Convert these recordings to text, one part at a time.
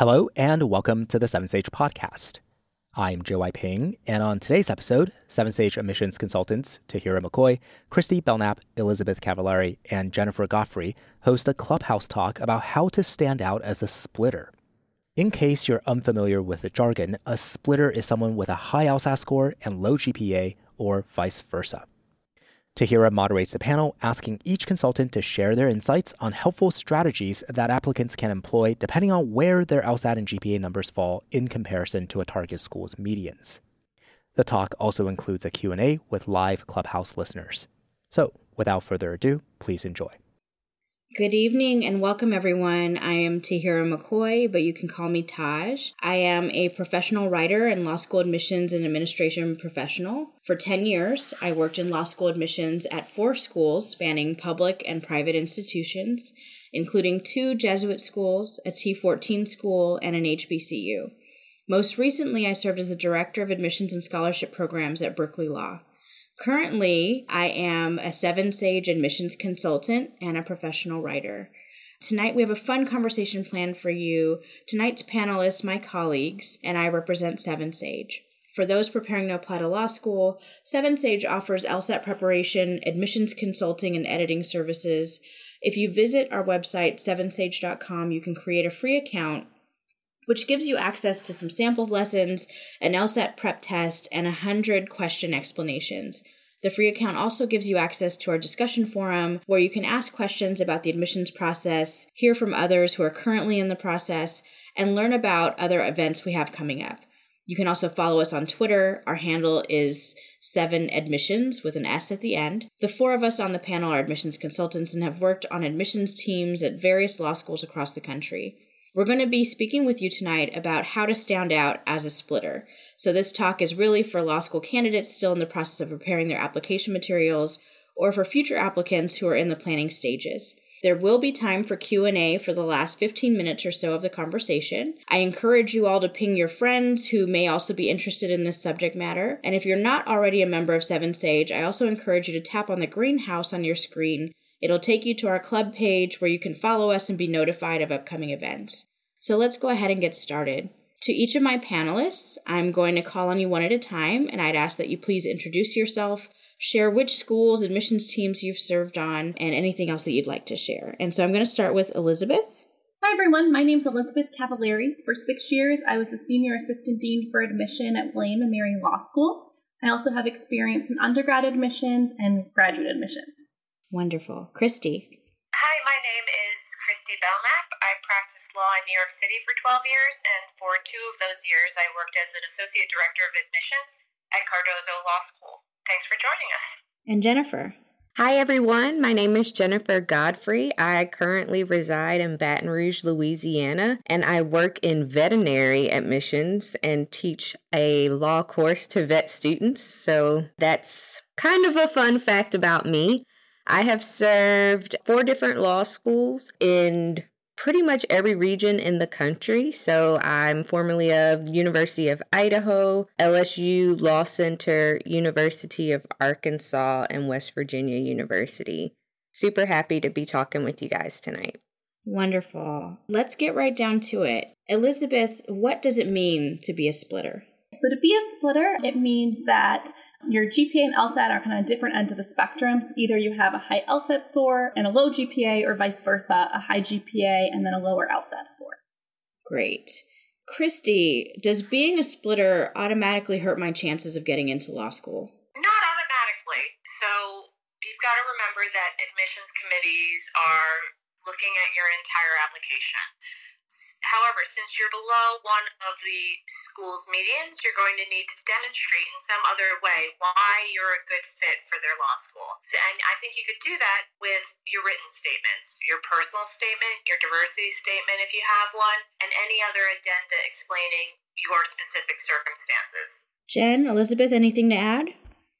Hello, and welcome to the Seven Sage Podcast. I'm JY Ping, and on today's episode, Seven Sage admissions consultants Tahira McCoy, Christy Belknap, Elizabeth Cavallari, and Jennifer Godfrey host a clubhouse talk about how to stand out as a splitter. In case you're unfamiliar with the jargon, a splitter is someone with a high LSAT score and low GPA, or vice versa. Tahira moderates the panel, asking each consultant to share their insights on helpful strategies that applicants can employ depending on where their LSAT and GPA numbers fall in comparison to a target school's medians. The talk also includes a Q&A with live Clubhouse listeners. So, without further ado, please enjoy. Good evening and welcome everyone. I am Tahira McCoy, but you can call me Taj. I am a professional writer and law school admissions and administration professional. For 10 years, I worked in law school admissions at four schools spanning public and private institutions, including two Jesuit schools, a T14 school, and an HBCU. Most recently, I served as the director of admissions and scholarship programs at Berkeley Law. Currently, I am a Seven Sage admissions consultant and a professional writer. Tonight, we have a fun conversation planned for you. Tonight's panelists, my colleagues, and I represent Seven Sage. For those preparing to apply to law school, Seven Sage offers LSAT preparation, admissions consulting, and editing services. If you visit our website, sevensage.com, you can create a free account which gives you access to some sample lessons, an LSAT prep test, and 100 question explanations. The free account also gives you access to our discussion forum where you can ask questions about the admissions process, hear from others who are currently in the process, and learn about other events we have coming up. You can also follow us on Twitter. Our handle is seven admissions with an S at the end. The four of us on the panel are admissions consultants and have worked on admissions teams at various law schools across the country. We're going to be speaking with you tonight about how to stand out as a splitter. So this talk is really for law school candidates still in the process of preparing their application materials or for future applicants who are in the planning stages. There will be time for Q&A for the last 15 minutes or so of the conversation. I encourage you all to ping your friends who may also be interested in this subject matter. And if you're not already a member of Seven Sage, I also encourage you to tap on the greenhouse on your screen It'll take you to our club page where you can follow us and be notified of upcoming events. So let's go ahead and get started. To each of my panelists, I'm going to call on you one at a time, and I'd ask that you please introduce yourself, share which schools, admissions teams you've served on, and anything else that you'd like to share. And so I'm going to start with Elizabeth. Hi, everyone. My name is Elizabeth Cavallari. For six years, I was the Senior Assistant Dean for Admission at William & Mary Law School. I also have experience in undergrad admissions and graduate admissions. Wonderful. Christy. Hi, my name is Christy Belknap. I practiced law in New York City for 12 years, and for two of those years, I worked as an Associate Director of Admissions at Cardozo Law School. Thanks for joining us. And Jennifer. Hi, everyone. My name is Jennifer Godfrey. I currently reside in Baton Rouge, Louisiana, and I work in veterinary admissions and teach a law course to vet students. So that's kind of a fun fact about me. I have served four different law schools in pretty much every region in the country. So I'm formerly of University of Idaho, LSU Law Center, University of Arkansas, and West Virginia University. Super happy to be talking with you guys tonight. Wonderful. Let's get right down to it. Elizabeth, what does it mean to be a splitter? So, to be a splitter, it means that your GPA and LSAT are kind of different ends of the spectrum. So either you have a high LSAT score and a low GPA, or vice versa, a high GPA and then a lower LSAT score. Great. Christy, does being a splitter automatically hurt my chances of getting into law school? Not automatically. So you've got to remember that admissions committees are looking at your entire application. However, since you're below one of the school's medians, you're going to need to demonstrate in some other way why you're a good fit for their law school. So, and I think you could do that with your written statements, your personal statement, your diversity statement if you have one, and any other addenda explaining your specific circumstances. Jen, Elizabeth, anything to add?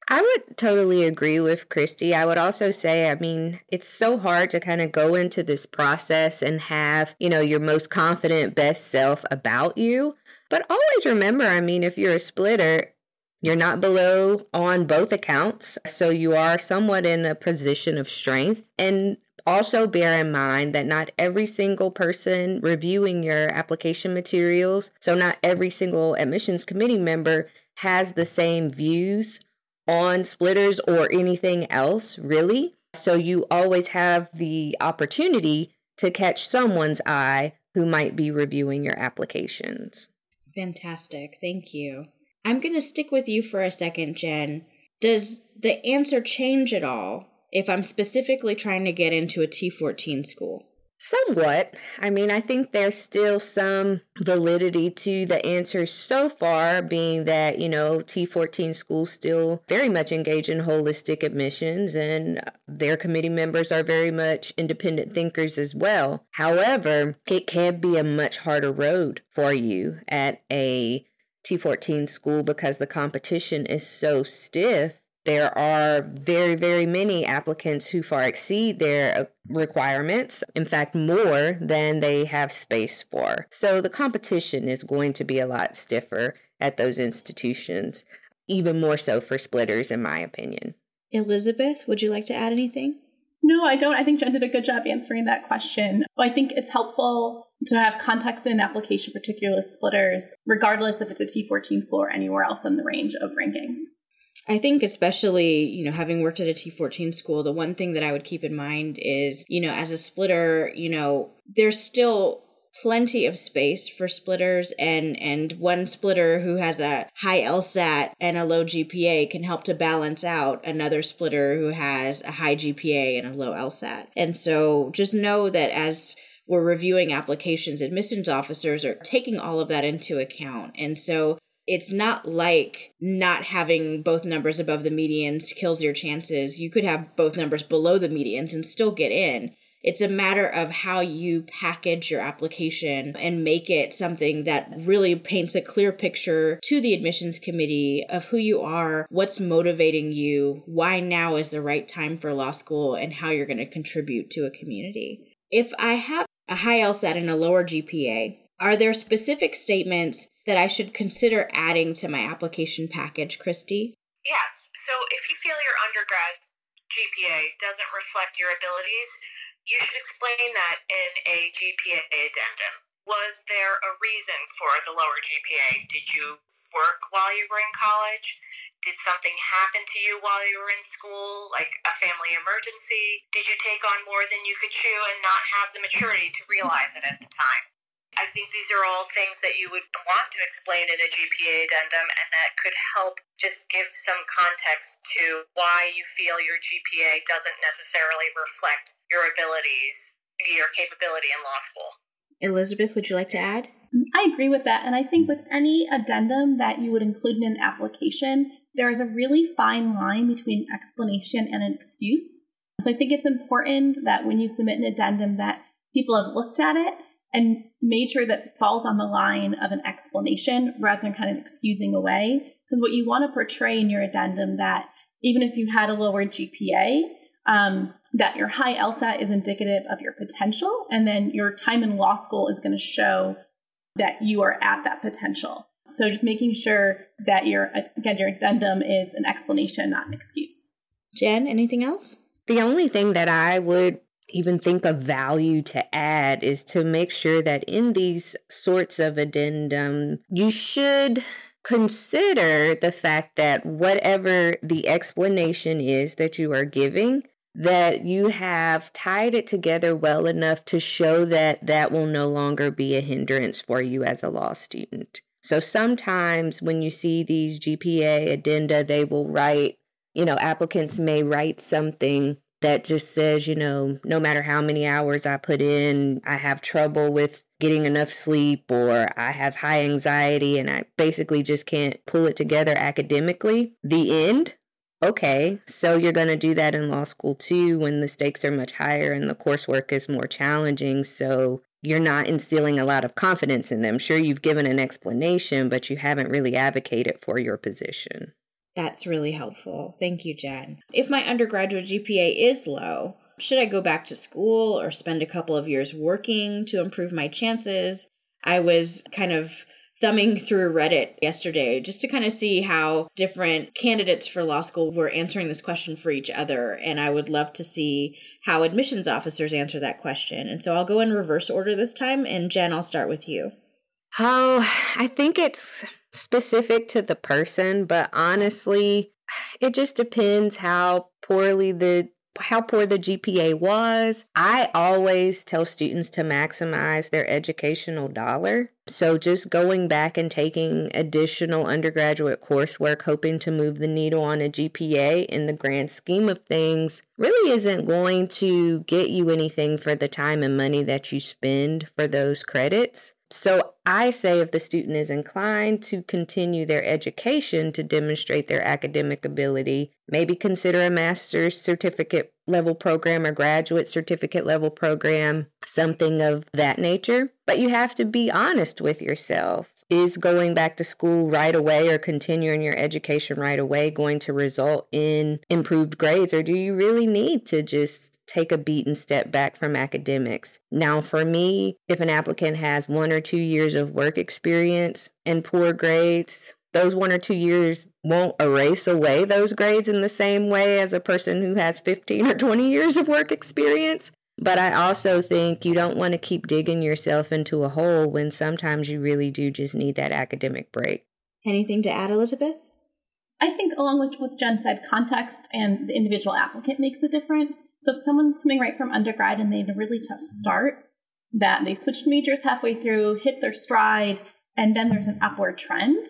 I would totally agree with Christy. I would also say, I mean, it's so hard to kind of go into this process and have, you know, your most confident, best self about you. But always remember, I mean, if you're a splitter, You're not below on both accounts, so you are somewhat in a position of strength. And also bear in mind that not every single person reviewing your application materials, so not every single admissions committee member has the same views on splitters or anything else, really. So you always have the opportunity to catch someone's eye who might be reviewing your applications. Fantastic. Thank you. I'm going to stick with you for a second, Jen. Does the answer change at all if I'm specifically trying to get into a T14 school? Somewhat. I mean, I think there's still some validity to the answers so far, being that, you know, T14 schools still very much engage in holistic admissions and their committee members are very much independent thinkers as well. However, it can be a much harder road for you at a T14 school because the competition is so stiff there are very, very many applicants who far exceed their uh, requirements, in fact, more than they have space for. So the competition is going to be a lot stiffer at those institutions, even more so for splitters, in my opinion. Elizabeth, would you like to add anything? No, I don't. I think Jen did a good job answering that question. I think it's helpful to have context in an application, particularly with splitters, regardless if it's a T14 school or anywhere else in the range of rankings. I think, especially, you know, having worked at a T14 school, the one thing that I would keep in mind is, you know, as a splitter, you know, there's still plenty of space for splitters and and one splitter who has a high LSAT and a low GPA can help to balance out another splitter who has a high GPA and a low LSAT. And so just know that as we're reviewing applications, admissions officers are taking all of that into account. And so it's not like not having both numbers above the medians kills your chances. You could have both numbers below the medians and still get in. It's a matter of how you package your application and make it something that really paints a clear picture to the admissions committee of who you are, what's motivating you, why now is the right time for law school, and how you're going to contribute to a community. If I have a high LSAT and a lower GPA, are there specific statements that I should consider adding to my application package, Christy? Yes. So if you feel your undergrad GPA doesn't reflect your abilities, you should explain that in a GPA addendum. Was there a reason for the lower GPA? Did you work while you were in college? Did something happen to you while you were in school, like a family emergency? Did you take on more than you could chew and not have the maturity to realize it at the time? I think these are all things that you would want to explain in a GPA addendum, and that could help just give some context to why you feel your GPA doesn't necessarily reflect your abilities, your capability in law school. Elizabeth, would you like to add? I agree with that. And I think with any addendum that you would include in an application, there is a really fine line between explanation and an excuse. So I think it's important that when you submit an addendum that people have looked at it and made sure that falls on the line of an explanation rather than kind of excusing away. Because what you want to portray in your addendum that even if you had a lower GPA, um, that your high LSAT is indicative of your potential, and then your time in law school is going to show that you are at that potential. So just making sure that your again your addendum is an explanation, not an excuse. Jen, anything else? The only thing that I would even think of value to add is to make sure that in these sorts of addendum, you should consider the fact that whatever the explanation is that you are giving, that you have tied it together well enough to show that that will no longer be a hindrance for you as a law student. So sometimes when you see these GPA addenda, they will write, you know, applicants may write something that just says, you know, no matter how many hours I put in, I have trouble with getting enough sleep or I have high anxiety and I basically just can't pull it together academically. The end. Okay, so you're going to do that in law school too when the stakes are much higher and the coursework is more challenging. So you're not instilling a lot of confidence in them. Sure, you've given an explanation, but you haven't really advocated for your position. That's really helpful. Thank you, Jen. If my undergraduate GPA is low, should I go back to school or spend a couple of years working to improve my chances? I was kind of thumbing through Reddit yesterday just to kind of see how different candidates for law school were answering this question for each other. And I would love to see how admissions officers answer that question. And so I'll go in reverse order this time. And Jen, I'll start with you. Oh, I think it's specific to the person, but honestly, it just depends how poorly the how poor the GPA was. I always tell students to maximize their educational dollar. So, just going back and taking additional undergraduate coursework, hoping to move the needle on a GPA in the grand scheme of things, really isn't going to get you anything for the time and money that you spend for those credits. So I say if the student is inclined to continue their education to demonstrate their academic ability, maybe consider a master's certificate level program or graduate certificate level program, something of that nature. But you have to be honest with yourself. Is going back to school right away or continuing your education right away going to result in improved grades, or do you really need to just take a beat and step back from academics. Now, for me, if an applicant has one or two years of work experience and poor grades, those one or two years won't erase away those grades in the same way as a person who has 15 or 20 years of work experience. But I also think you don't want to keep digging yourself into a hole when sometimes you really do just need that academic break. Anything to add, Elizabeth? I think, along with what Jen said, context and the individual applicant makes a difference. So, if someone's coming right from undergrad and they had a really tough mm-hmm. start, that they switched majors halfway through, hit their stride, and then there's an upward trend,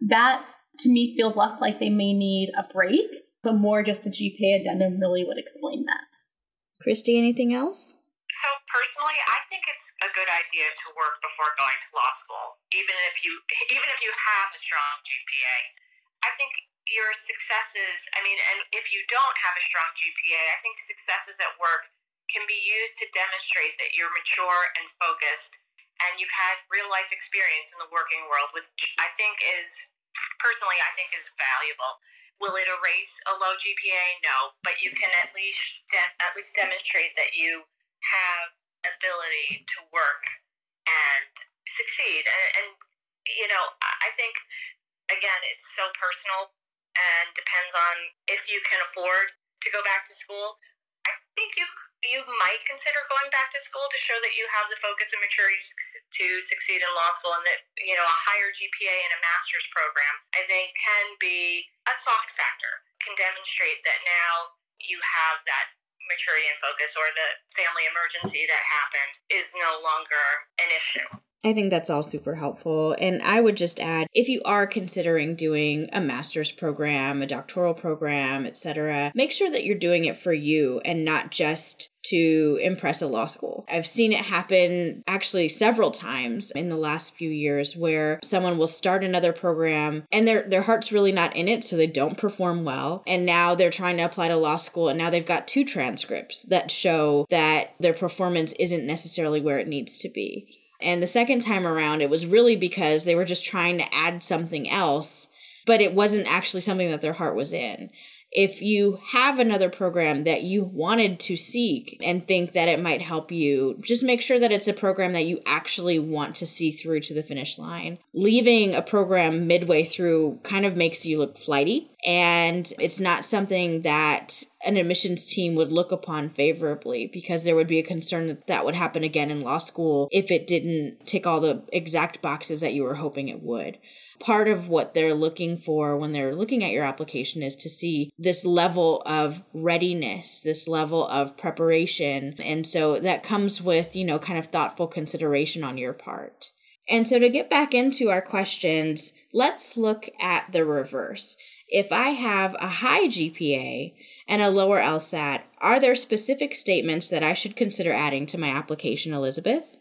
that to me feels less like they may need a break, but more just a GPA addendum really would explain that. Christy, anything else? So personally, I think it's a good idea to work before going to law school, even if you even if you have a strong GPA. I think your successes, I mean, and if you don't have a strong GPA, I think successes at work can be used to demonstrate that you're mature and focused and you've had real life experience in the working world, which I think is, personally, I think is valuable. Will it erase a low GPA? No, but you can at least de- at least demonstrate that you have ability to work and succeed. And, and you know, I think again, it's so personal and depends on if you can afford to go back to school. I think you you might consider going back to school to show that you have the focus and maturity to succeed in law school, and that you know a higher GPA in a master's program I think can be a soft factor. Can demonstrate that now you have that maturity and focus, or the family emergency that happened is no longer an issue. I think that's all super helpful. And I would just add if you are considering doing a master's program, a doctoral program, etc., make sure that you're doing it for you and not just to impress a law school. I've seen it happen actually several times in the last few years where someone will start another program and their their heart's really not in it so they don't perform well and now they're trying to apply to law school and now they've got two transcripts that show that their performance isn't necessarily where it needs to be. And the second time around, it was really because they were just trying to add something else, but it wasn't actually something that their heart was in. If you have another program that you wanted to seek and think that it might help you, just make sure that it's a program that you actually want to see through to the finish line. Leaving a program midway through kind of makes you look flighty, and it's not something that an admissions team would look upon favorably because there would be a concern that that would happen again in law school if it didn't tick all the exact boxes that you were hoping it would. Part of what they're looking for when they're looking at your application is to see this level of readiness, this level of preparation. And so that comes with, you know, kind of thoughtful consideration on your part. And so to get back into our questions, let's look at the reverse. If I have a high GPA, and a lower LSAT, are there specific statements that I should consider adding to my application, Elizabeth?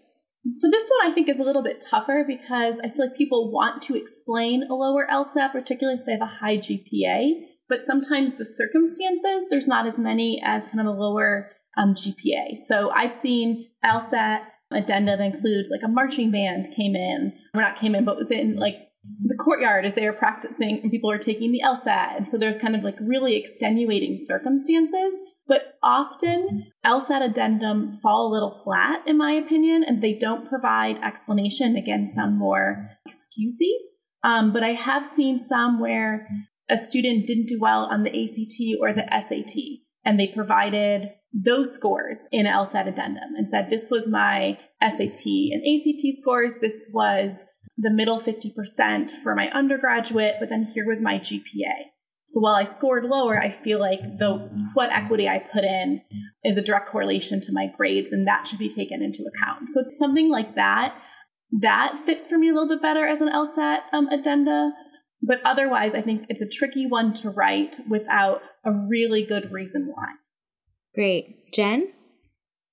So this one I think is a little bit tougher because I feel like people want to explain a lower LSAT, particularly if they have a high GPA. But sometimes the circumstances, there's not as many as kind of a lower um, GPA. So I've seen LSAT addenda that includes like a marching band came in, or not came in, but was in like the courtyard as they are practicing and people are taking the LSAT. And so there's kind of like really extenuating circumstances but often LSAT addendum fall a little flat, in my opinion, and they don't provide explanation. Again, sound more excusey. Um, but I have seen some where a student didn't do well on the ACT or the SAT, and they provided those scores in LSAT addendum and said, This was my SAT and ACT scores. This was the middle 50% for my undergraduate, but then here was my GPA. So while I scored lower, I feel like the sweat equity I put in is a direct correlation to my grades, and that should be taken into account. So it's something like that that fits for me a little bit better as an LSAT um, addenda. But otherwise, I think it's a tricky one to write without a really good reason why. Great. Jen?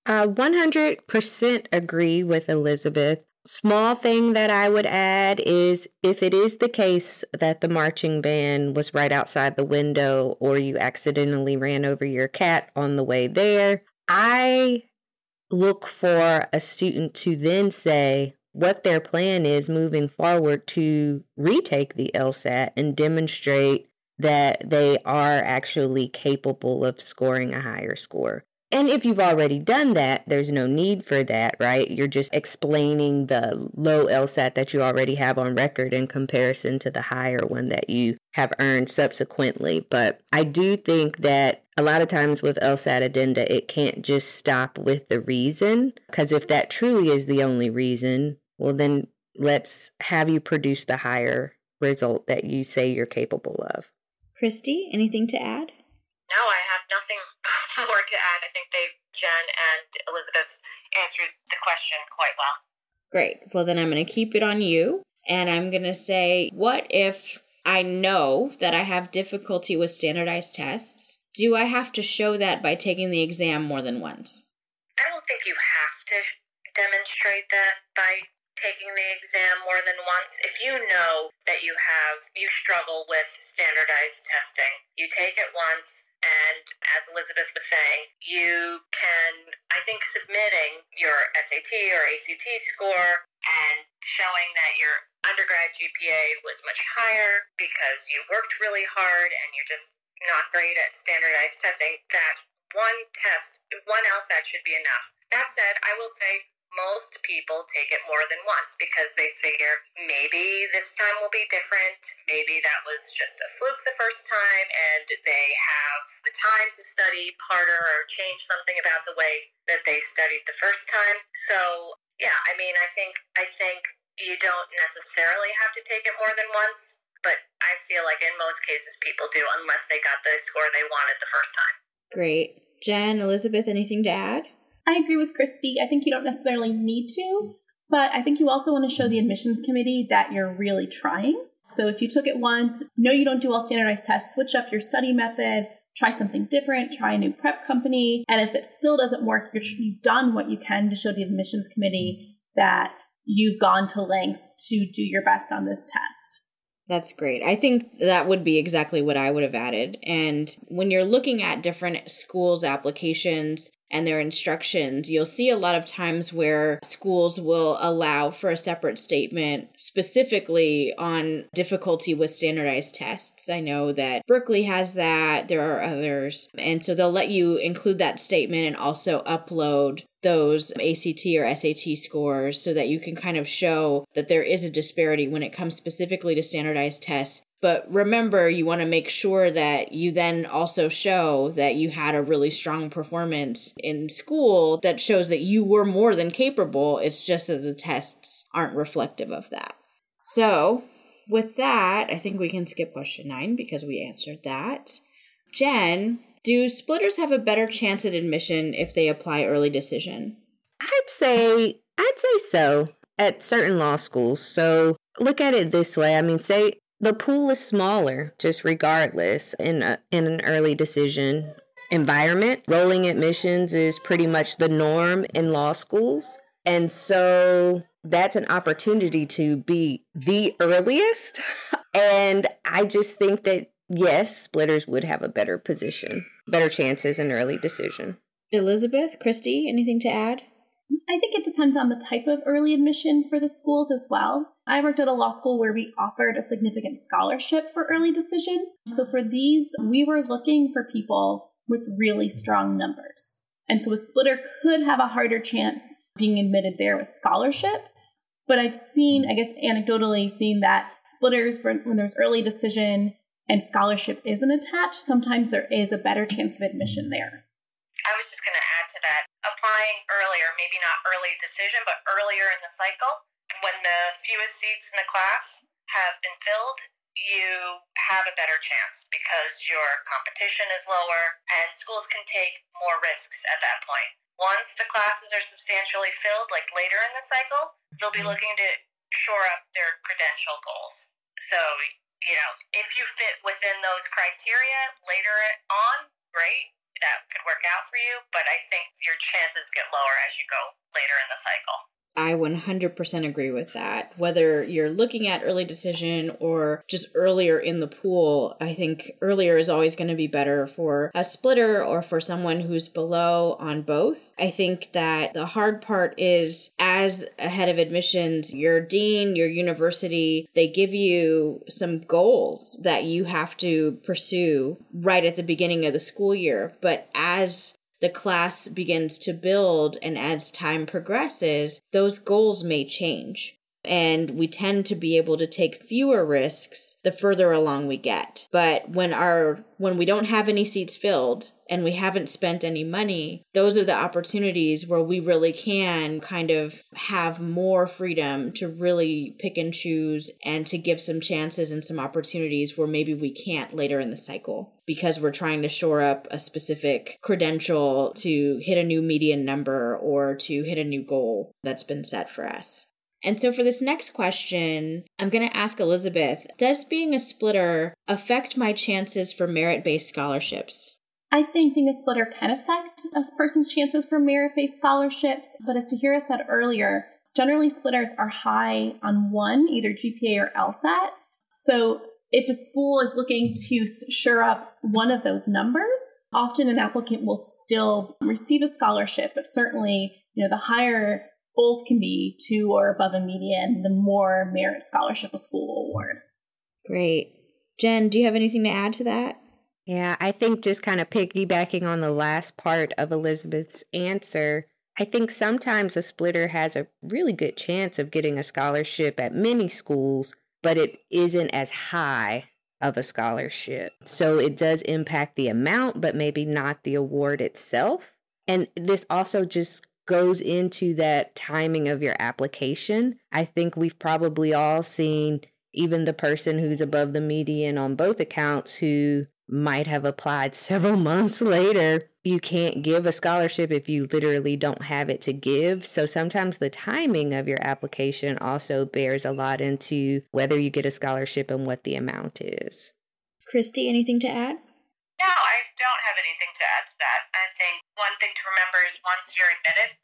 I 100% agree with Elizabeth. Small thing that I would add is if it is the case that the marching band was right outside the window or you accidentally ran over your cat on the way there, I look for a student to then say what their plan is moving forward to retake the LSAT and demonstrate that they are actually capable of scoring a higher score. And if you've already done that, there's no need for that, right? You're just explaining the low LSAT that you already have on record in comparison to the higher one that you have earned subsequently. But I do think that a lot of times with LSAT addenda, it can't just stop with the reason. Because if that truly is the only reason, well, then let's have you produce the higher result that you say you're capable of. Christy, anything to add? No, I have nothing more to add. I think they, Jen and Elizabeth, answered the question quite well. Great. Well, then I'm going to keep it on you. And I'm going to say, what if I know that I have difficulty with standardized tests? Do I have to show that by taking the exam more than once? I don't think you have to demonstrate that by taking the exam more than once, if you know that you have, you struggle with standardized testing, you take it once, and as Elizabeth was saying, you can, I think, submitting your SAT or ACT score and showing that your undergrad GPA was much higher because you worked really hard and you're just not great at standardized testing, that one test, one LSAT should be enough. That said, I will say most people take it more than once because they figure maybe this time will be different. Maybe that was just a fluke the first time and they have the time to study harder or change something about the way that they studied the first time. So, yeah, I mean, I think I think you don't necessarily have to take it more than once, but I feel like in most cases people do unless they got the score they wanted the first time. Great. Jen, Elizabeth, anything to add? I agree with Christy. I think you don't necessarily need to, but I think you also want to show the admissions committee that you're really trying. So if you took it once, know you don't do all standardized tests, switch up your study method, try something different, try a new prep company. And if it still doesn't work, you've done what you can to show the admissions committee that you've gone to lengths to do your best on this test. That's great. I think that would be exactly what I would have added. And when you're looking at different schools' applications, and their instructions, you'll see a lot of times where schools will allow for a separate statement specifically on difficulty with standardized tests. I know that Berkeley has that, there are others. And so they'll let you include that statement and also upload those ACT or SAT scores so that you can kind of show that there is a disparity when it comes specifically to standardized tests but remember, you want to make sure that you then also show that you had a really strong performance in school that shows that you were more than capable. It's just that the tests aren't reflective of that. So, with that, I think we can skip question nine because we answered that. Jen, do splitters have a better chance at admission if they apply early decision? I'd say I'd say so at certain law schools. So look at it this way. I mean, say the pool is smaller, just regardless, in, a, in an early decision environment. Rolling admissions is pretty much the norm in law schools. And so that's an opportunity to be the earliest. and I just think that, yes, splitters would have a better position, better chances in early decision. Elizabeth, Christy, anything to add? I think it depends on the type of early admission for the schools as well. I worked at a law school where we offered a significant scholarship for early decision. So for these, we were looking for people with really strong numbers. And so a splitter could have a harder chance being admitted there with scholarship. But I've seen, I guess anecdotally, seen that splitters, for, when there's early decision and scholarship isn't attached, sometimes there is a better chance of admission there. I was just going to applying earlier, maybe not early decision, but earlier in the cycle, when the fewest seats in the class have been filled, you have a better chance because your competition is lower and schools can take more risks at that point. Once the classes are substantially filled, like later in the cycle, they'll be mm-hmm. looking to shore up their credential goals. So, you know, if you fit within those criteria later on, great, that could work out for you, but I think your chances get lower as you go later in the cycle. I 100% agree with that. Whether you're looking at early decision or just earlier in the pool, I think earlier is always going to be better for a splitter or for someone who's below on both. I think that the hard part is as a head of admissions, your dean, your university, they give you some goals that you have to pursue right at the beginning of the school year. But as the class begins to build and as time progresses, those goals may change. And we tend to be able to take fewer risks the further along we get. But when our when we don't have any seats filled and we haven't spent any money, those are the opportunities where we really can kind of have more freedom to really pick and choose and to give some chances and some opportunities where maybe we can't later in the cycle because we're trying to shore up a specific credential to hit a new median number or to hit a new goal that's been set for us. And so for this next question, I'm going to ask Elizabeth Does being a splitter affect my chances for merit based scholarships? I think being a splitter can affect a person's chances for merit based scholarships, but as Tahira said earlier, generally splitters are high on one, either GPA or LSAT. So if a school is looking to shore up one of those numbers, often an applicant will still receive a scholarship, but certainly, you know, the higher both can be two or above a median, the more merit scholarship a school will award. Great. Jen, do you have anything to add to that? Yeah, I think just kind of piggybacking on the last part of Elizabeth's answer, I think sometimes a splitter has a really good chance of getting a scholarship at many schools, but it isn't as high of a scholarship. So it does impact the amount, but maybe not the award itself. And this also just goes into that timing of your application. I think we've probably all seen even the person who's above the median on both accounts who might have applied several months later. You can't give a scholarship if you literally don't have it to give. So sometimes the timing of your application also bears a lot into whether you get a scholarship and what the amount is. Christy, anything to add? No, I don't have anything to add to that. I think one thing to remember is once you're admitted,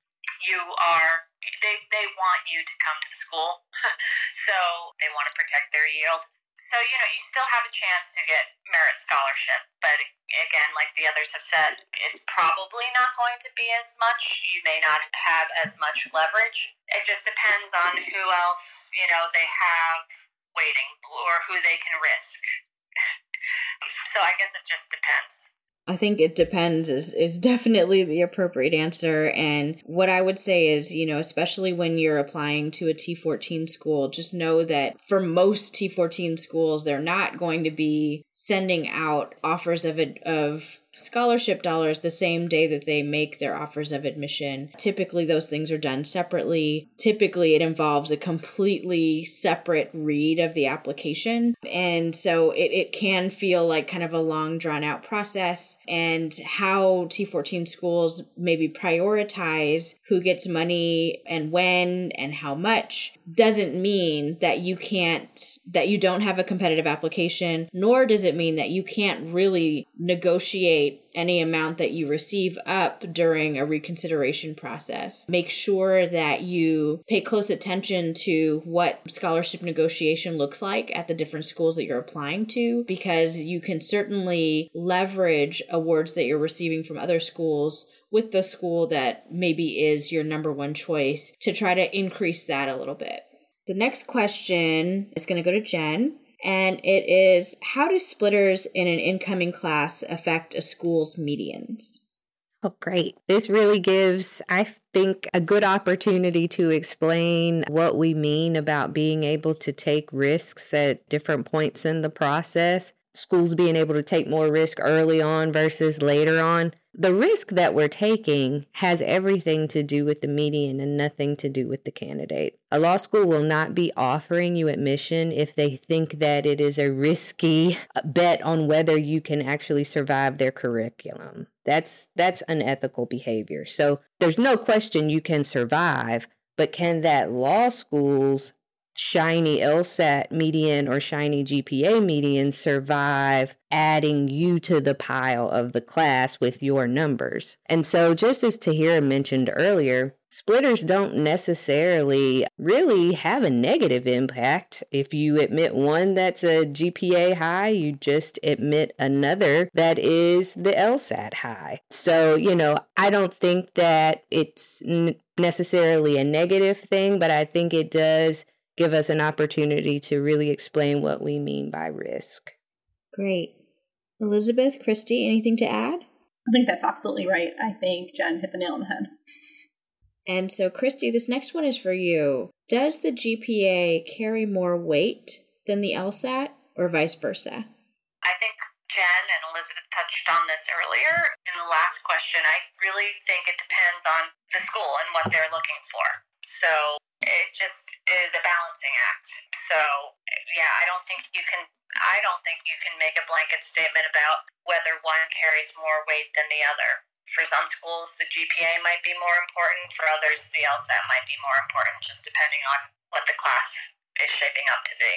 you are they they want you to come to the school, so they want to protect their yield. So you know you still have a chance to get merit scholarship, but again, like the others have said, it's probably not going to be as much. You may not have as much leverage. It just depends on who else you know they have waiting or who they can risk so I guess it just depends. I think it depends is is definitely the appropriate answer and what I would say is, you know, especially when you're applying to a T14 school, just know that for most T14 schools they're not going to be sending out offers of of scholarship dollars the same day that they make their offers of admission. Typically, those things are done separately. Typically, it involves a completely separate read of the application. And so it, it can feel like kind of a long, drawn out process. And how T14 schools maybe prioritize who gets money and when and how much doesn't mean that you can't, that you don't have a competitive application, nor does it mean that you can't really negotiate any amount that you receive up during a reconsideration process. Make sure that you pay close attention to what scholarship negotiation looks like at the different schools that you're applying to, because you can certainly leverage awards that you're receiving from other schools with the school that maybe is your number one choice to try to increase that a little bit. The next question is going to go to Jen. And it is How do splitters in an incoming class affect a school's medians? Oh, great. This really gives, I think, a good opportunity to explain what we mean about being able to take risks at different points in the process. Schools being able to take more risk early on versus later on. The risk that we're taking has everything to do with the median and nothing to do with the candidate. A law school will not be offering you admission if they think that it is a risky bet on whether you can actually survive their curriculum. That's that's unethical behavior. So there's no question you can survive, but can that law school's shiny LSAT median or shiny GPA median survive adding you to the pile of the class with your numbers. And so, just as Tahira mentioned earlier, splitters don't necessarily really have a negative impact. If you admit one that's a GPA high, you just admit another that is the LSAT high. So, you know, I don't think that it's necessarily a negative thing, but I think it does give us an opportunity to really explain what we mean by risk. Great. Elizabeth, Christy, anything to add? I think that's absolutely right. I think Jen hit the nail on the head. And so, Christy, this next one is for you. Does the GPA carry more weight than the LSAT or vice versa? I think Jen and Elizabeth touched on this earlier in the last question. I really think it depends on the school and what they're looking for. So it just is a balancing act. So yeah, I don't think you can. I don't think you can make a blanket statement about whether one carries more weight than the other. For some schools, the GPA might be more important. For others, the LSAT might be more important, just depending on what the class is shaping up to be.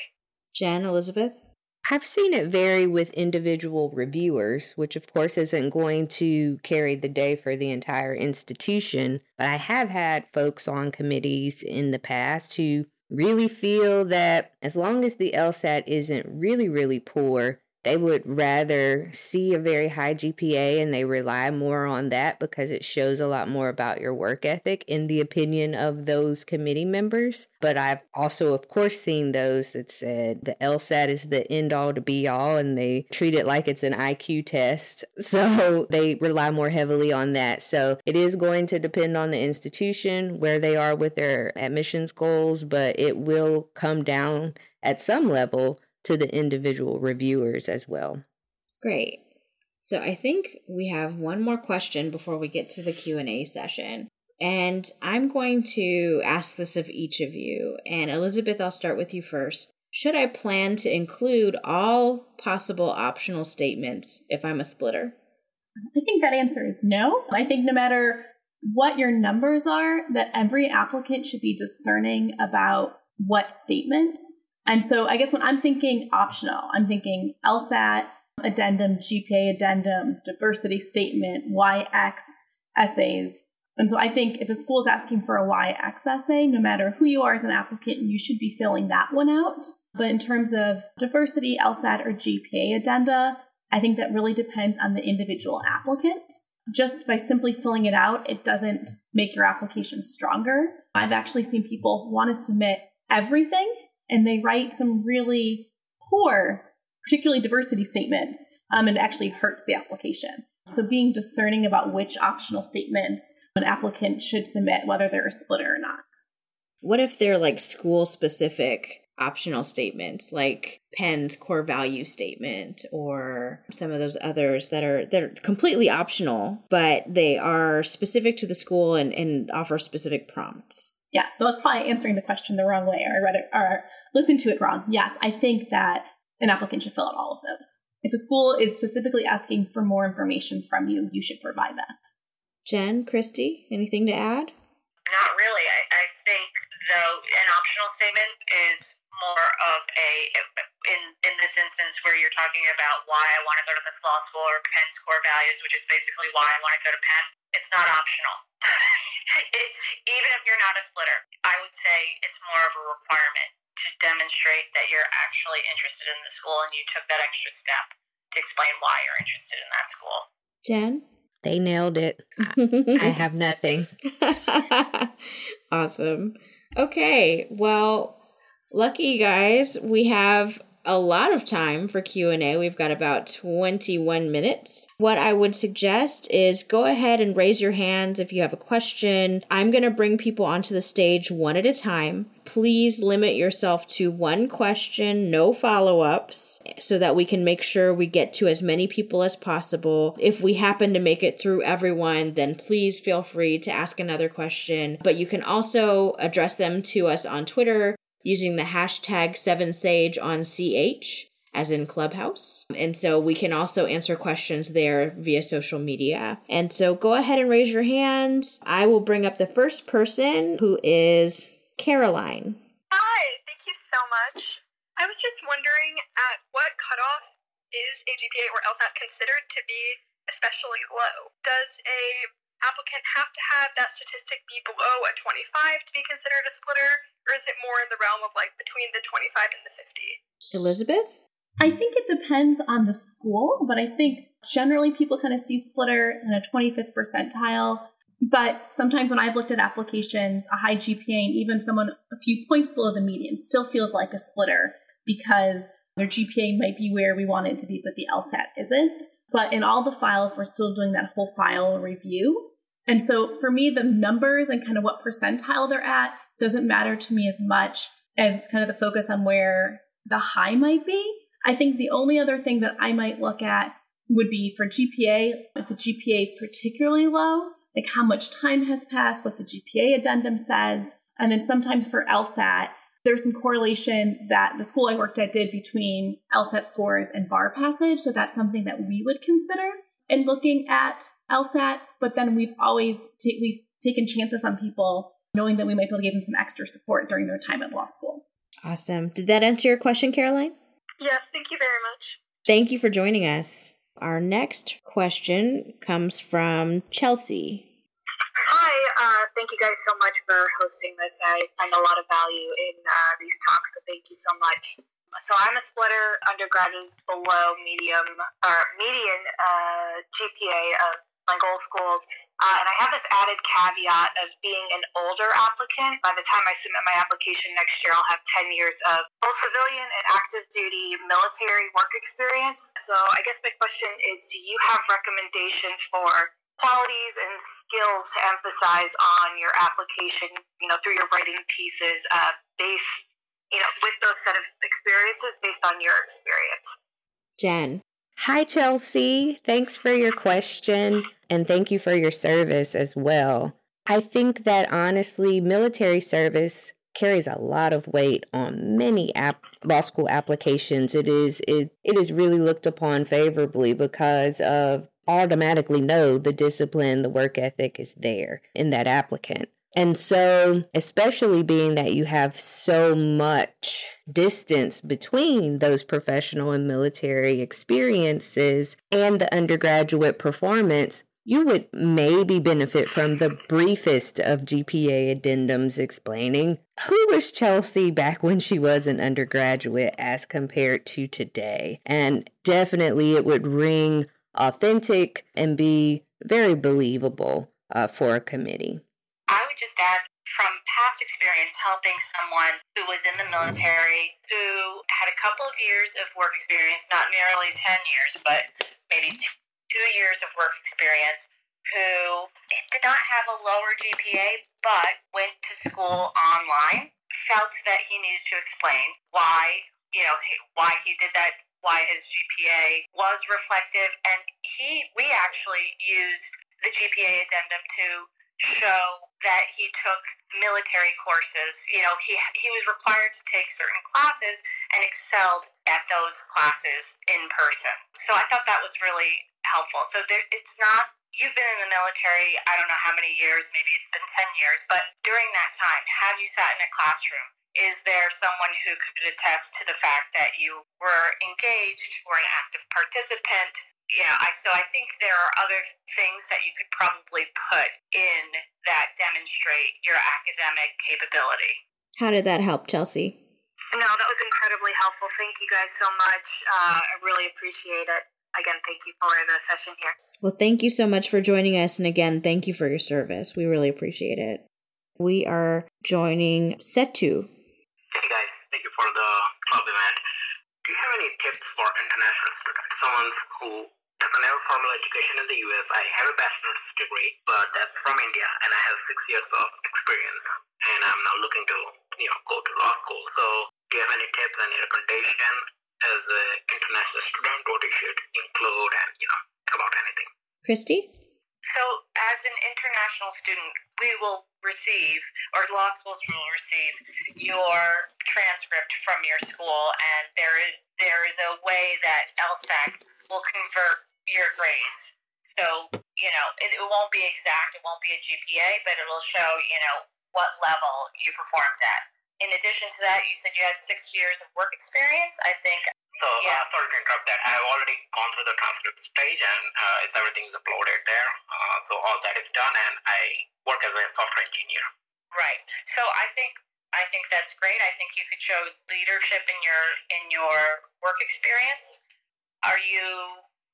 Jen, Elizabeth? I've seen it vary with individual reviewers, which of course isn't going to carry the day for the entire institution. But I have had folks on committees in the past who really feel that as long as the LSAT isn't really, really poor, they would rather see a very high GPA and they rely more on that because it shows a lot more about your work ethic, in the opinion of those committee members. But I've also, of course, seen those that said the LSAT is the end all to be all and they treat it like it's an IQ test. So they rely more heavily on that. So it is going to depend on the institution, where they are with their admissions goals, but it will come down at some level to the individual reviewers as well. Great. So I think we have one more question before we get to the Q&A session. And I'm going to ask this of each of you. And Elizabeth, I'll start with you first. Should I plan to include all possible optional statements if I'm a splitter? I think that answer is no. I think no matter what your numbers are, that every applicant should be discerning about what statements and so I guess when I'm thinking optional, I'm thinking LSAT, addendum, GPA addendum, diversity statement, YX essays. And so I think if a school is asking for a YX essay, no matter who you are as an applicant, you should be filling that one out. But in terms of diversity, LSAT, or GPA addenda, I think that really depends on the individual applicant. Just by simply filling it out, it doesn't make your application stronger. I've actually seen people want to submit everything and they write some really poor, particularly diversity statements, um, and it actually hurts the application. So being discerning about which optional statements an applicant should submit, whether they're a splitter or not. What if they're like school specific optional statements like Penn's core value statement or some of those others that are that are completely optional, but they are specific to the school and, and offer specific prompts? Yes, that was probably answering the question the wrong way, or I read it or listened to it wrong. Yes, I think that an applicant should fill out all of those. If a school is specifically asking for more information from you, you should provide that. Jen, Christy, anything to add? Not really. I, I think though an optional statement is more of a in in this instance where you're talking about why I want to go to this law school or Penn's core values, which is basically why I want to go to Penn. It's not optional. it, even if you're not a splitter, I would say it's more of a requirement to demonstrate that you're actually interested in the school and you took that extra step to explain why you're interested in that school. Jen? They nailed it. I have nothing. awesome. Okay. Well, lucky guys, we have a lot of time for Q&A. We've got about 21 minutes. What I would suggest is go ahead and raise your hands if you have a question. I'm going to bring people onto the stage one at a time. Please limit yourself to one question, no follow-ups, so that we can make sure we get to as many people as possible. If we happen to make it through everyone, then please feel free to ask another question. But you can also address them to us on Twitter using the hashtag 7sage on CH, as in Clubhouse. And so we can also answer questions there via social media. And so go ahead and raise your hand. I will bring up the first person who is Caroline. Hi, thank you so much. I was just wondering at what cutoff is a GPA or LSAT considered to be especially low? Does a applicant have to have that statistic be below a 25 to be considered a splitter, or is it more in the realm of like between the 25 and the 50? Elizabeth? I think it depends on the school, but I think generally people kind of see splitter in a 25th percentile. But sometimes when I've looked at applications, a high GPA and even someone a few points below the median still feels like a splitter because their GPA might be where we want it to be, but the LSAT isn't. But in all the files, we're still doing that whole file review. And so for me, the numbers and kind of what percentile they're at doesn't matter to me as much as kind of the focus on where the high might be. I think the only other thing that I might look at would be for GPA, if the GPA is particularly low, like how much time has passed, what the GPA addendum says. And then sometimes for LSAT, there's some correlation that the school I worked at did between LSAT scores and bar passage. So that's something that we would consider in looking at LSAT, but then we've always ta- we've taken chances on people knowing that we might be able to give them some extra support during their time at law school. Awesome. Did that answer your question, Caroline? Yes, thank you very much. Thank you for joining us. Our next question comes from Chelsea. Thank you guys so much for hosting this. I find a lot of value in uh, these talks, so thank you so much. So I'm a splitter. Undergrad is below medium or median uh, GPA of my goal schools. Uh, and I have this added caveat of being an older applicant. By the time I submit my application next year, I'll have 10 years of both civilian and active duty military work experience. So I guess my question is do you have recommendations for qualities and skills to emphasize on your application, you know, through your writing pieces, uh, based, you know, with those set of experiences based on your experience? Jen. Hi, Chelsea. Thanks for your question and thank you for your service as well. I think that honestly, military service carries a lot of weight on many app, law school applications. It is it, it is really looked upon favorably because of automatically know the discipline, the work ethic is there in that applicant. And so, especially being that you have so much distance between those professional and military experiences and the undergraduate performance, you would maybe benefit from the briefest of GPA addendums explaining who was Chelsea back when she was an undergraduate as compared to today. And definitely it would ring authentic and be very believable uh, for a committee. I would just add from past experience helping someone who was in the military who had a couple of years of work experience, not nearly 10 years, but maybe two years of work experience, who did not have a lower GPA but went to school online, felt that he needed to explain why, you know, why he did that why his GPA was reflective and he we actually used the GPA addendum to show that he took military courses. You know, he he was required to take certain classes and excelled at those classes in person. So I thought that was really helpful. So there, it's not you've been in the military. I don't know how many years. Maybe it's been ten years. But during that time, have you sat in a classroom? Is there someone who could attest to the fact that you were engaged, or an active participant, yeah, I, so I think there are other things that you could probably put in that demonstrate your academic capability. How did that help, Chelsea? No, that was incredibly helpful. Thank you guys so much. Uh, I really appreciate it. Again, thank you for the session here. Well, thank you so much for joining us. And again, thank you for your service. We really appreciate it. We are joining Setu. Hey guys, thank you for the club event. do you have any tips for international students? Someone who doesn't have formal education in the US. I have a bachelor's degree, but that's from India, and I have six years of experience, and I'm now looking to, you know, go to law school. So, do you have any tips, any recommendation as an international student, what you should include, and you know, about anything? Christy? So, as an international student, we will receive, or law schools will receive, your transcript from your school, and there is, there is a way that LSAC will convert your grades. So, you know, it, it won't be exact, it won't be a GPA, but it'll show, you know, what level you performed at. In addition to that, you said you had six years of work experience. I think. So, yeah. uh, sorry to interrupt that. I've already gone through the transcript stage and uh, it's everything's uploaded there. Uh, so, all that is done, and I work as a software engineer. Right. So, I think I think that's great. I think you could show leadership in your in your work experience. Are you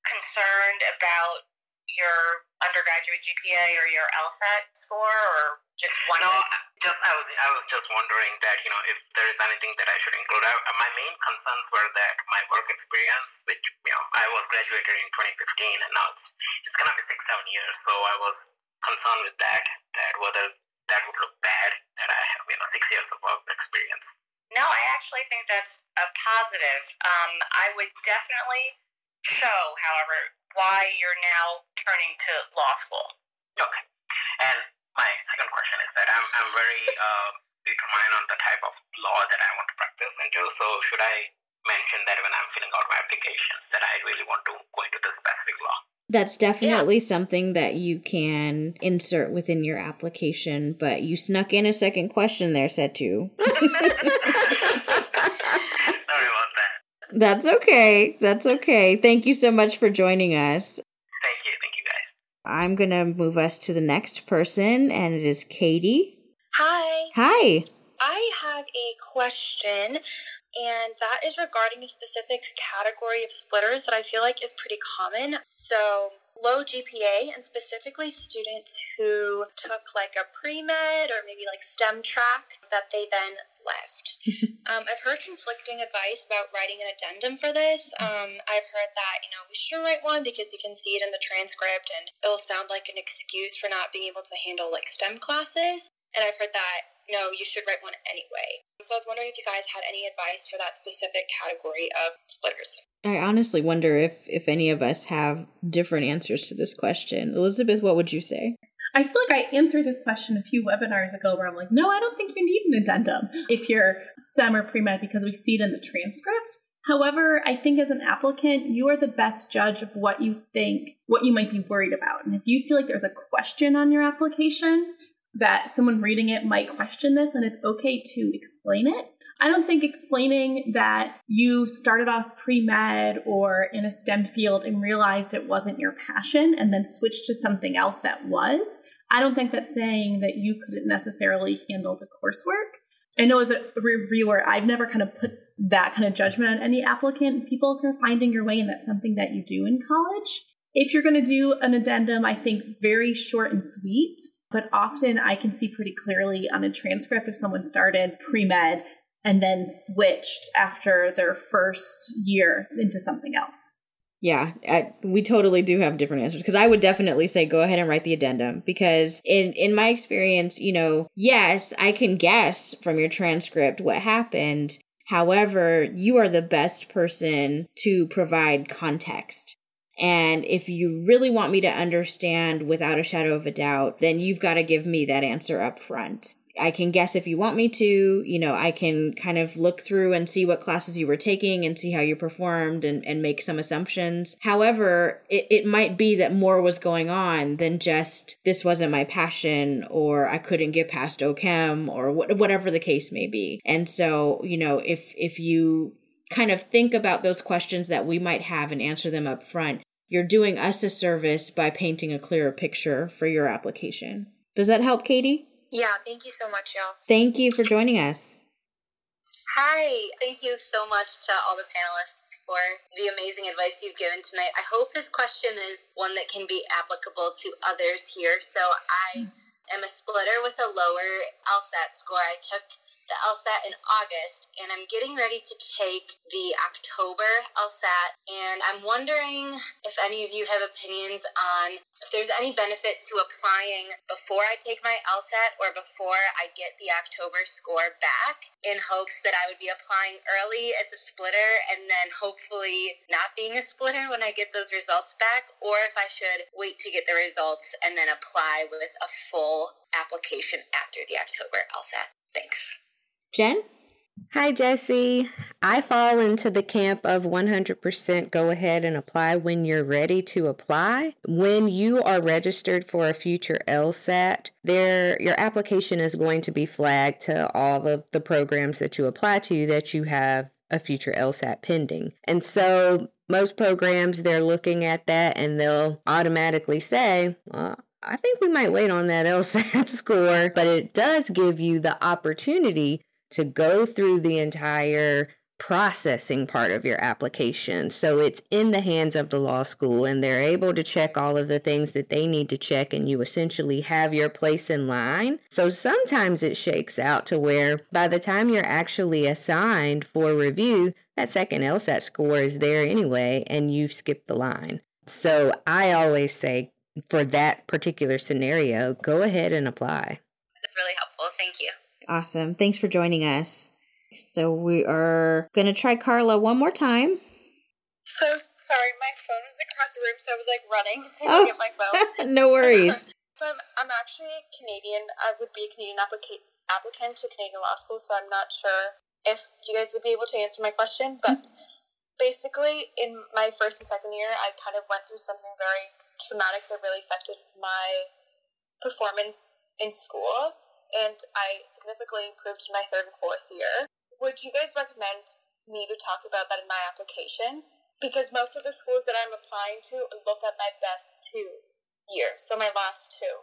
concerned about your undergraduate GPA or your LSAT score, or just one? No, just I was I was just wondering that you know if there is anything that I should include. I, my main concerns were that my work experience, which you know I was graduated in 2015, and now it's it's gonna be six seven years. So I was concerned with that that whether that would look bad that I have you know six years of work experience. No, I actually think that's a positive. Um, I would definitely show, however, why you're now turning to law school. Okay. And my second question is that I'm, I'm very uh, determined on the type of law that I want to practice and do. So should I mention that when I'm filling out my applications that I really want to go into the specific law? That's definitely yeah. something that you can insert within your application, but you snuck in a second question there, Setu. Sorry about that. That's okay. That's okay. Thank you so much for joining us. Thank you. Thank you, guys. I'm going to move us to the next person, and it is Katie. Hi. Hi. I have a question, and that is regarding a specific category of splitters that I feel like is pretty common. So, low GPA, and specifically students who took like a pre med or maybe like STEM track that they then left. Um, I've heard conflicting advice about writing an addendum for this. Um, I've heard that, you know, we should write one because you can see it in the transcript and it'll sound like an excuse for not being able to handle like STEM classes. And I've heard that no, you should write one anyway. So I was wondering if you guys had any advice for that specific category of splitters. I honestly wonder if if any of us have different answers to this question. Elizabeth, what would you say? I feel like I answered this question a few webinars ago where I'm like, no, I don't think you need an addendum if you're STEM or pre med because we see it in the transcript. However, I think as an applicant, you are the best judge of what you think, what you might be worried about. And if you feel like there's a question on your application that someone reading it might question this, then it's okay to explain it. I don't think explaining that you started off pre med or in a STEM field and realized it wasn't your passion and then switched to something else that was, I don't think that's saying that you couldn't necessarily handle the coursework. I know as a reviewer, I've never kind of put that kind of judgment on any applicant. People are finding your way, and that's something that you do in college. If you're going to do an addendum, I think very short and sweet, but often I can see pretty clearly on a transcript if someone started pre med and then switched after their first year into something else. Yeah, I, we totally do have different answers because I would definitely say go ahead and write the addendum because in in my experience, you know, yes, I can guess from your transcript what happened. However, you are the best person to provide context. And if you really want me to understand without a shadow of a doubt, then you've got to give me that answer up front. I can guess if you want me to, you know, I can kind of look through and see what classes you were taking and see how you performed and, and make some assumptions. However, it, it might be that more was going on than just this wasn't my passion or I couldn't get past OChem or wh- whatever the case may be. And so, you know, if, if you kind of think about those questions that we might have and answer them up front, you're doing us a service by painting a clearer picture for your application. Does that help, Katie? Yeah, thank you so much, y'all. Thank you for joining us. Hi, thank you so much to all the panelists for the amazing advice you've given tonight. I hope this question is one that can be applicable to others here. So, I hmm. am a splitter with a lower LSAT score. I took the LSAT in August, and I'm getting ready to take the October LSAT. And I'm wondering if any of you have opinions on if there's any benefit to applying before I take my LSAT or before I get the October score back in hopes that I would be applying early as a splitter and then hopefully not being a splitter when I get those results back, or if I should wait to get the results and then apply with a full application after the October LSAT. Thanks. Jen? Hi, Jesse. I fall into the camp of 100% go ahead and apply when you're ready to apply. When you are registered for a future LSAT, there your application is going to be flagged to all of the programs that you apply to that you have a future LSAT pending. And so most programs they're looking at that and they'll automatically say, well, I think we might wait on that LSAT score, but it does give you the opportunity to go through the entire processing part of your application. So it's in the hands of the law school and they're able to check all of the things that they need to check and you essentially have your place in line. So sometimes it shakes out to where by the time you're actually assigned for review, that second LSAT score is there anyway and you've skipped the line. So I always say for that particular scenario, go ahead and apply. That's really helpful. Thank you. Awesome. Thanks for joining us. So we are going to try Carla one more time. So sorry, my phone was across the room, so I was like running to oh. get my phone. Oh, no worries. I'm, um, I'm actually Canadian. I would be a Canadian applica- applicant to Canadian law school, so I'm not sure if you guys would be able to answer my question. But basically, in my first and second year, I kind of went through something very traumatic that really affected my performance in school and I significantly improved in my third and fourth year. Would you guys recommend me to talk about that in my application? Because most of the schools that I'm applying to look at my best two years, so my last two.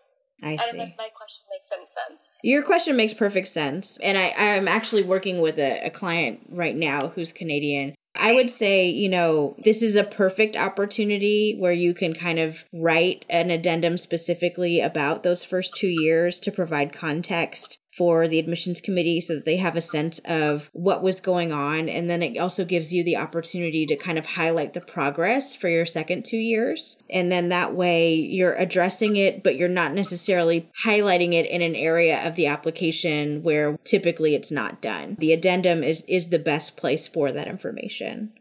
I, I don't know if my question makes any sense. Your question makes perfect sense. And I, I'm actually working with a, a client right now who's Canadian I would say, you know, this is a perfect opportunity where you can kind of write an addendum specifically about those first two years to provide context for the admissions committee so that they have a sense of what was going on. And then it also gives you the opportunity to kind of highlight the progress for your second two years. And then that way you're addressing it, but you're not necessarily highlighting it in an area of the application where typically it's not done. The addendum is, is the best place for that information.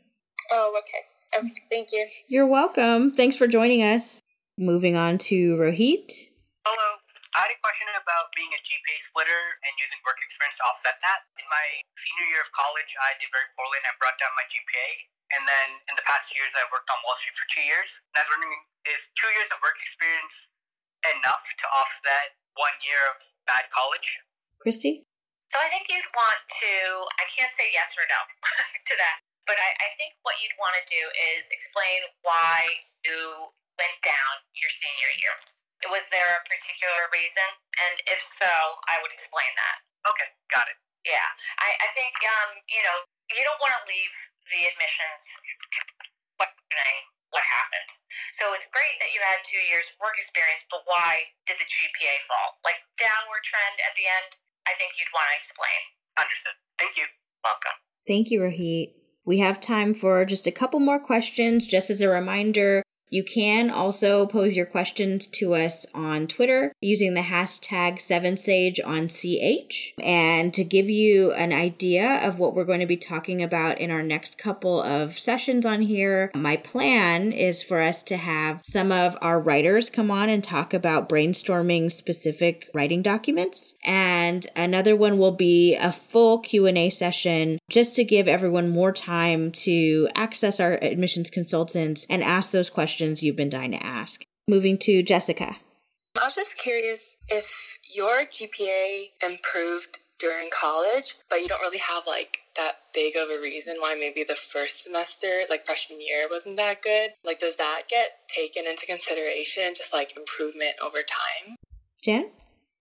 Oh, okay. Okay, thank you. You're welcome. Thanks for joining us. Moving on to Rohit. Hello. I had a question about being a GPA splitter and using work experience to offset that. In my senior year of college, I did very poorly and I brought down my GPA. And then in the past years, I worked on Wall Street for two years. And I was wondering, is two years of work experience enough to offset one year of bad college? Christy? So I think you'd want to, I can't say yes or no to that, but I, I think what you'd want to do is explain why you went down your senior year. Was there a particular reason? And if so, I would explain that. Okay, got it. Yeah, I, I think, um, you know, you don't want to leave the admissions questioning what happened. So it's great that you had two years of work experience, but why did the GPA fall? Like downward trend at the end, I think you'd want to explain. Understood. Thank you. Welcome. Thank you, Rohit. We have time for just a couple more questions. Just as a reminder, you can also pose your questions to us on Twitter using the hashtag 7sage on CH. And to give you an idea of what we're going to be talking about in our next couple of sessions on here, my plan is for us to have some of our writers come on and talk about brainstorming specific writing documents. And another one will be a full Q&A session just to give everyone more time to access our admissions consultants and ask those questions questions you've been dying to ask. Moving to Jessica. I was just curious if your GPA improved during college, but you don't really have like that big of a reason why maybe the first semester, like freshman year, wasn't that good. Like, does that get taken into consideration, just like improvement over time? Jen?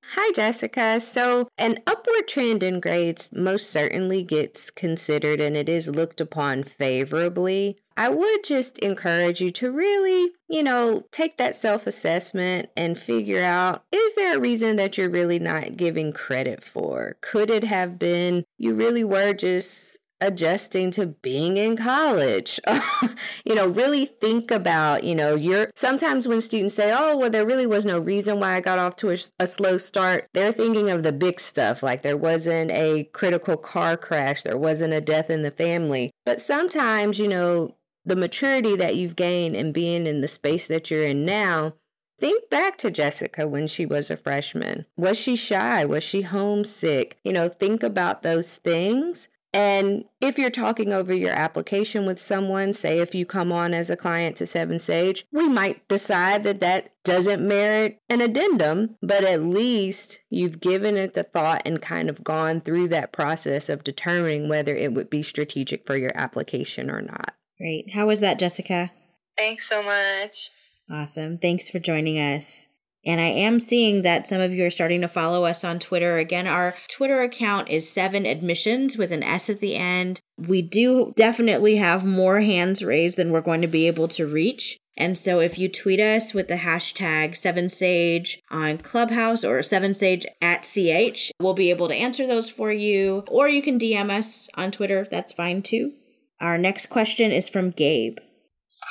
Hi, Jessica. So, an upward trend in grades most certainly gets considered and it is looked upon favorably. I would just encourage you to really, you know, take that self assessment and figure out is there a reason that you're really not giving credit for? Could it have been you really were just adjusting to being in college. you know, really think about, you know, you're sometimes when students say, oh, well, there really was no reason why I got off to a, a, slow start, they're thinking of the big stuff, like there wasn't a critical car crash, there wasn't a death in the family. But sometimes, you know, the maturity that you've gained and being in the space that you're in now Think back to Jessica when she was a freshman. Was she shy? Was she homesick? You know, think about those things and if you're talking over your application with someone, say if you come on as a client to Seven Sage, we might decide that that doesn't merit an addendum, but at least you've given it the thought and kind of gone through that process of determining whether it would be strategic for your application or not. Great. How was that, Jessica? Thanks so much. Awesome. Thanks for joining us. And I am seeing that some of you are starting to follow us on Twitter. Again, our Twitter account is seven admissions with an S at the end. We do definitely have more hands raised than we're going to be able to reach. And so if you tweet us with the hashtag 7sage on Clubhouse or 7sage at CH, we'll be able to answer those for you. Or you can DM us on Twitter. That's fine too. Our next question is from Gabe.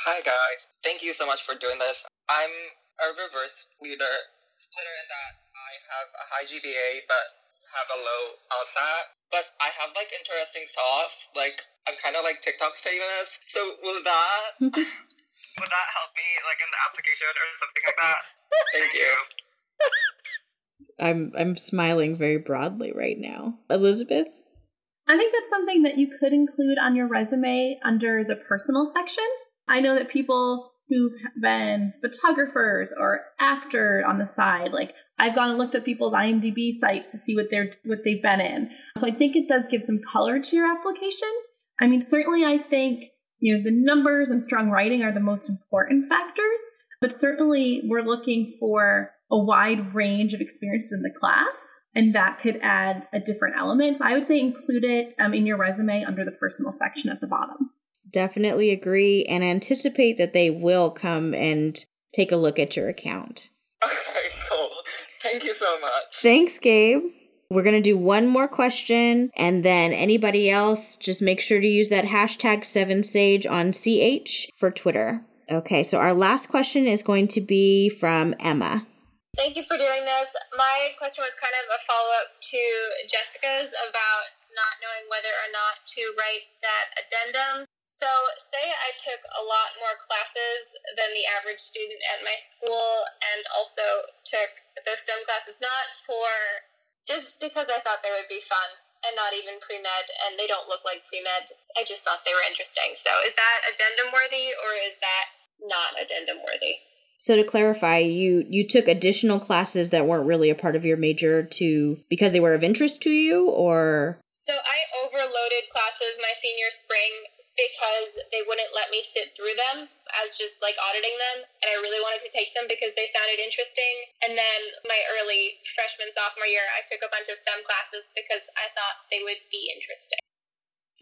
Hi, guys. Thank you so much for doing this. I'm a reverse leader splitter in that I have a high GPA but have a low LSAT. But I have like interesting softs. Like I'm kind of like TikTok famous. So will that will that help me like in the application or something like that? Thank you. I'm I'm smiling very broadly right now. Elizabeth? I think that's something that you could include on your resume under the personal section. I know that people who've been photographers or actor on the side. Like I've gone and looked at people's IMDb sites to see what they're what they've been in. So I think it does give some color to your application. I mean, certainly I think, you know, the numbers and strong writing are the most important factors, but certainly we're looking for a wide range of experiences in the class. And that could add a different element. So I would say include it um, in your resume under the personal section at the bottom definitely agree and anticipate that they will come and take a look at your account. Okay, cool. Thank you so much. Thanks, Gabe. We're going to do one more question, and then anybody else, just make sure to use that hashtag 7Sage on CH for Twitter. Okay, so our last question is going to be from Emma. Thank you for doing this. My question was kind of a follow up to Jessica's about not knowing whether or not to write that addendum. So, say I took a lot more classes than the average student at my school and also took those STEM classes not for just because I thought they would be fun and not even pre med, and they don't look like pre med. I just thought they were interesting. So, is that addendum worthy or is that not addendum worthy? So to clarify, you you took additional classes that weren't really a part of your major to because they were of interest to you or So I overloaded classes my senior spring because they wouldn't let me sit through them as just like auditing them and I really wanted to take them because they sounded interesting and then my early freshman sophomore year I took a bunch of STEM classes because I thought they would be interesting.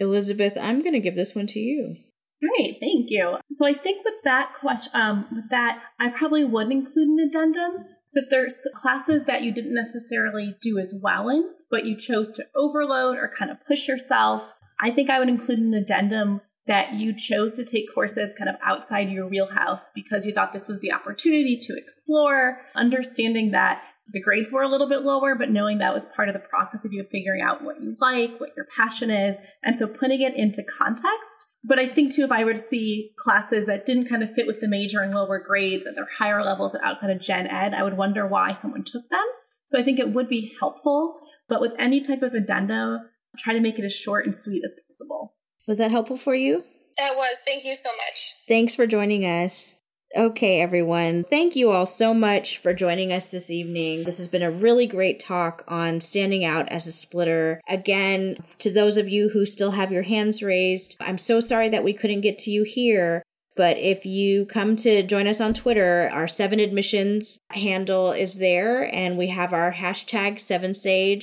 Elizabeth, I'm going to give this one to you. Great, thank you. So I think with that question, um, with that, I probably would include an addendum. So if there's classes that you didn't necessarily do as well in, but you chose to overload or kind of push yourself, I think I would include an addendum that you chose to take courses kind of outside your wheelhouse because you thought this was the opportunity to explore, understanding that the grades were a little bit lower, but knowing that was part of the process of you figuring out what you like, what your passion is. And so putting it into context but I think too, if I were to see classes that didn't kind of fit with the major and lower grades at their higher levels outside of gen ed, I would wonder why someone took them. So I think it would be helpful, but with any type of addendum, try to make it as short and sweet as possible. Was that helpful for you? That was. Thank you so much. Thanks for joining us. Okay, everyone. Thank you all so much for joining us this evening. This has been a really great talk on standing out as a splitter. Again, to those of you who still have your hands raised, I'm so sorry that we couldn't get to you here. But if you come to join us on Twitter, our seven admissions handle is there, and we have our hashtag seven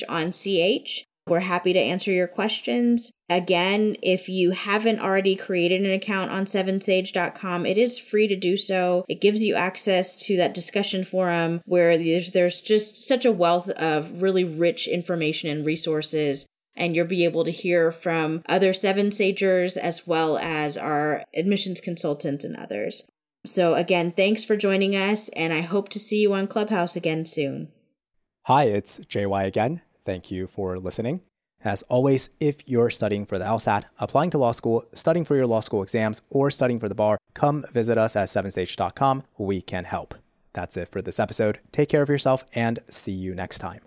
on CH. We're happy to answer your questions. Again, if you haven't already created an account on sevensage.com, it is free to do so. It gives you access to that discussion forum where there's, there's just such a wealth of really rich information and resources and you'll be able to hear from other Seven Sagers as well as our admissions consultants and others. So, again, thanks for joining us, and I hope to see you on Clubhouse again soon. Hi, it's JY again. Thank you for listening. As always, if you're studying for the LSAT, applying to law school, studying for your law school exams, or studying for the bar, come visit us at sevensage.com. We can help. That's it for this episode. Take care of yourself and see you next time.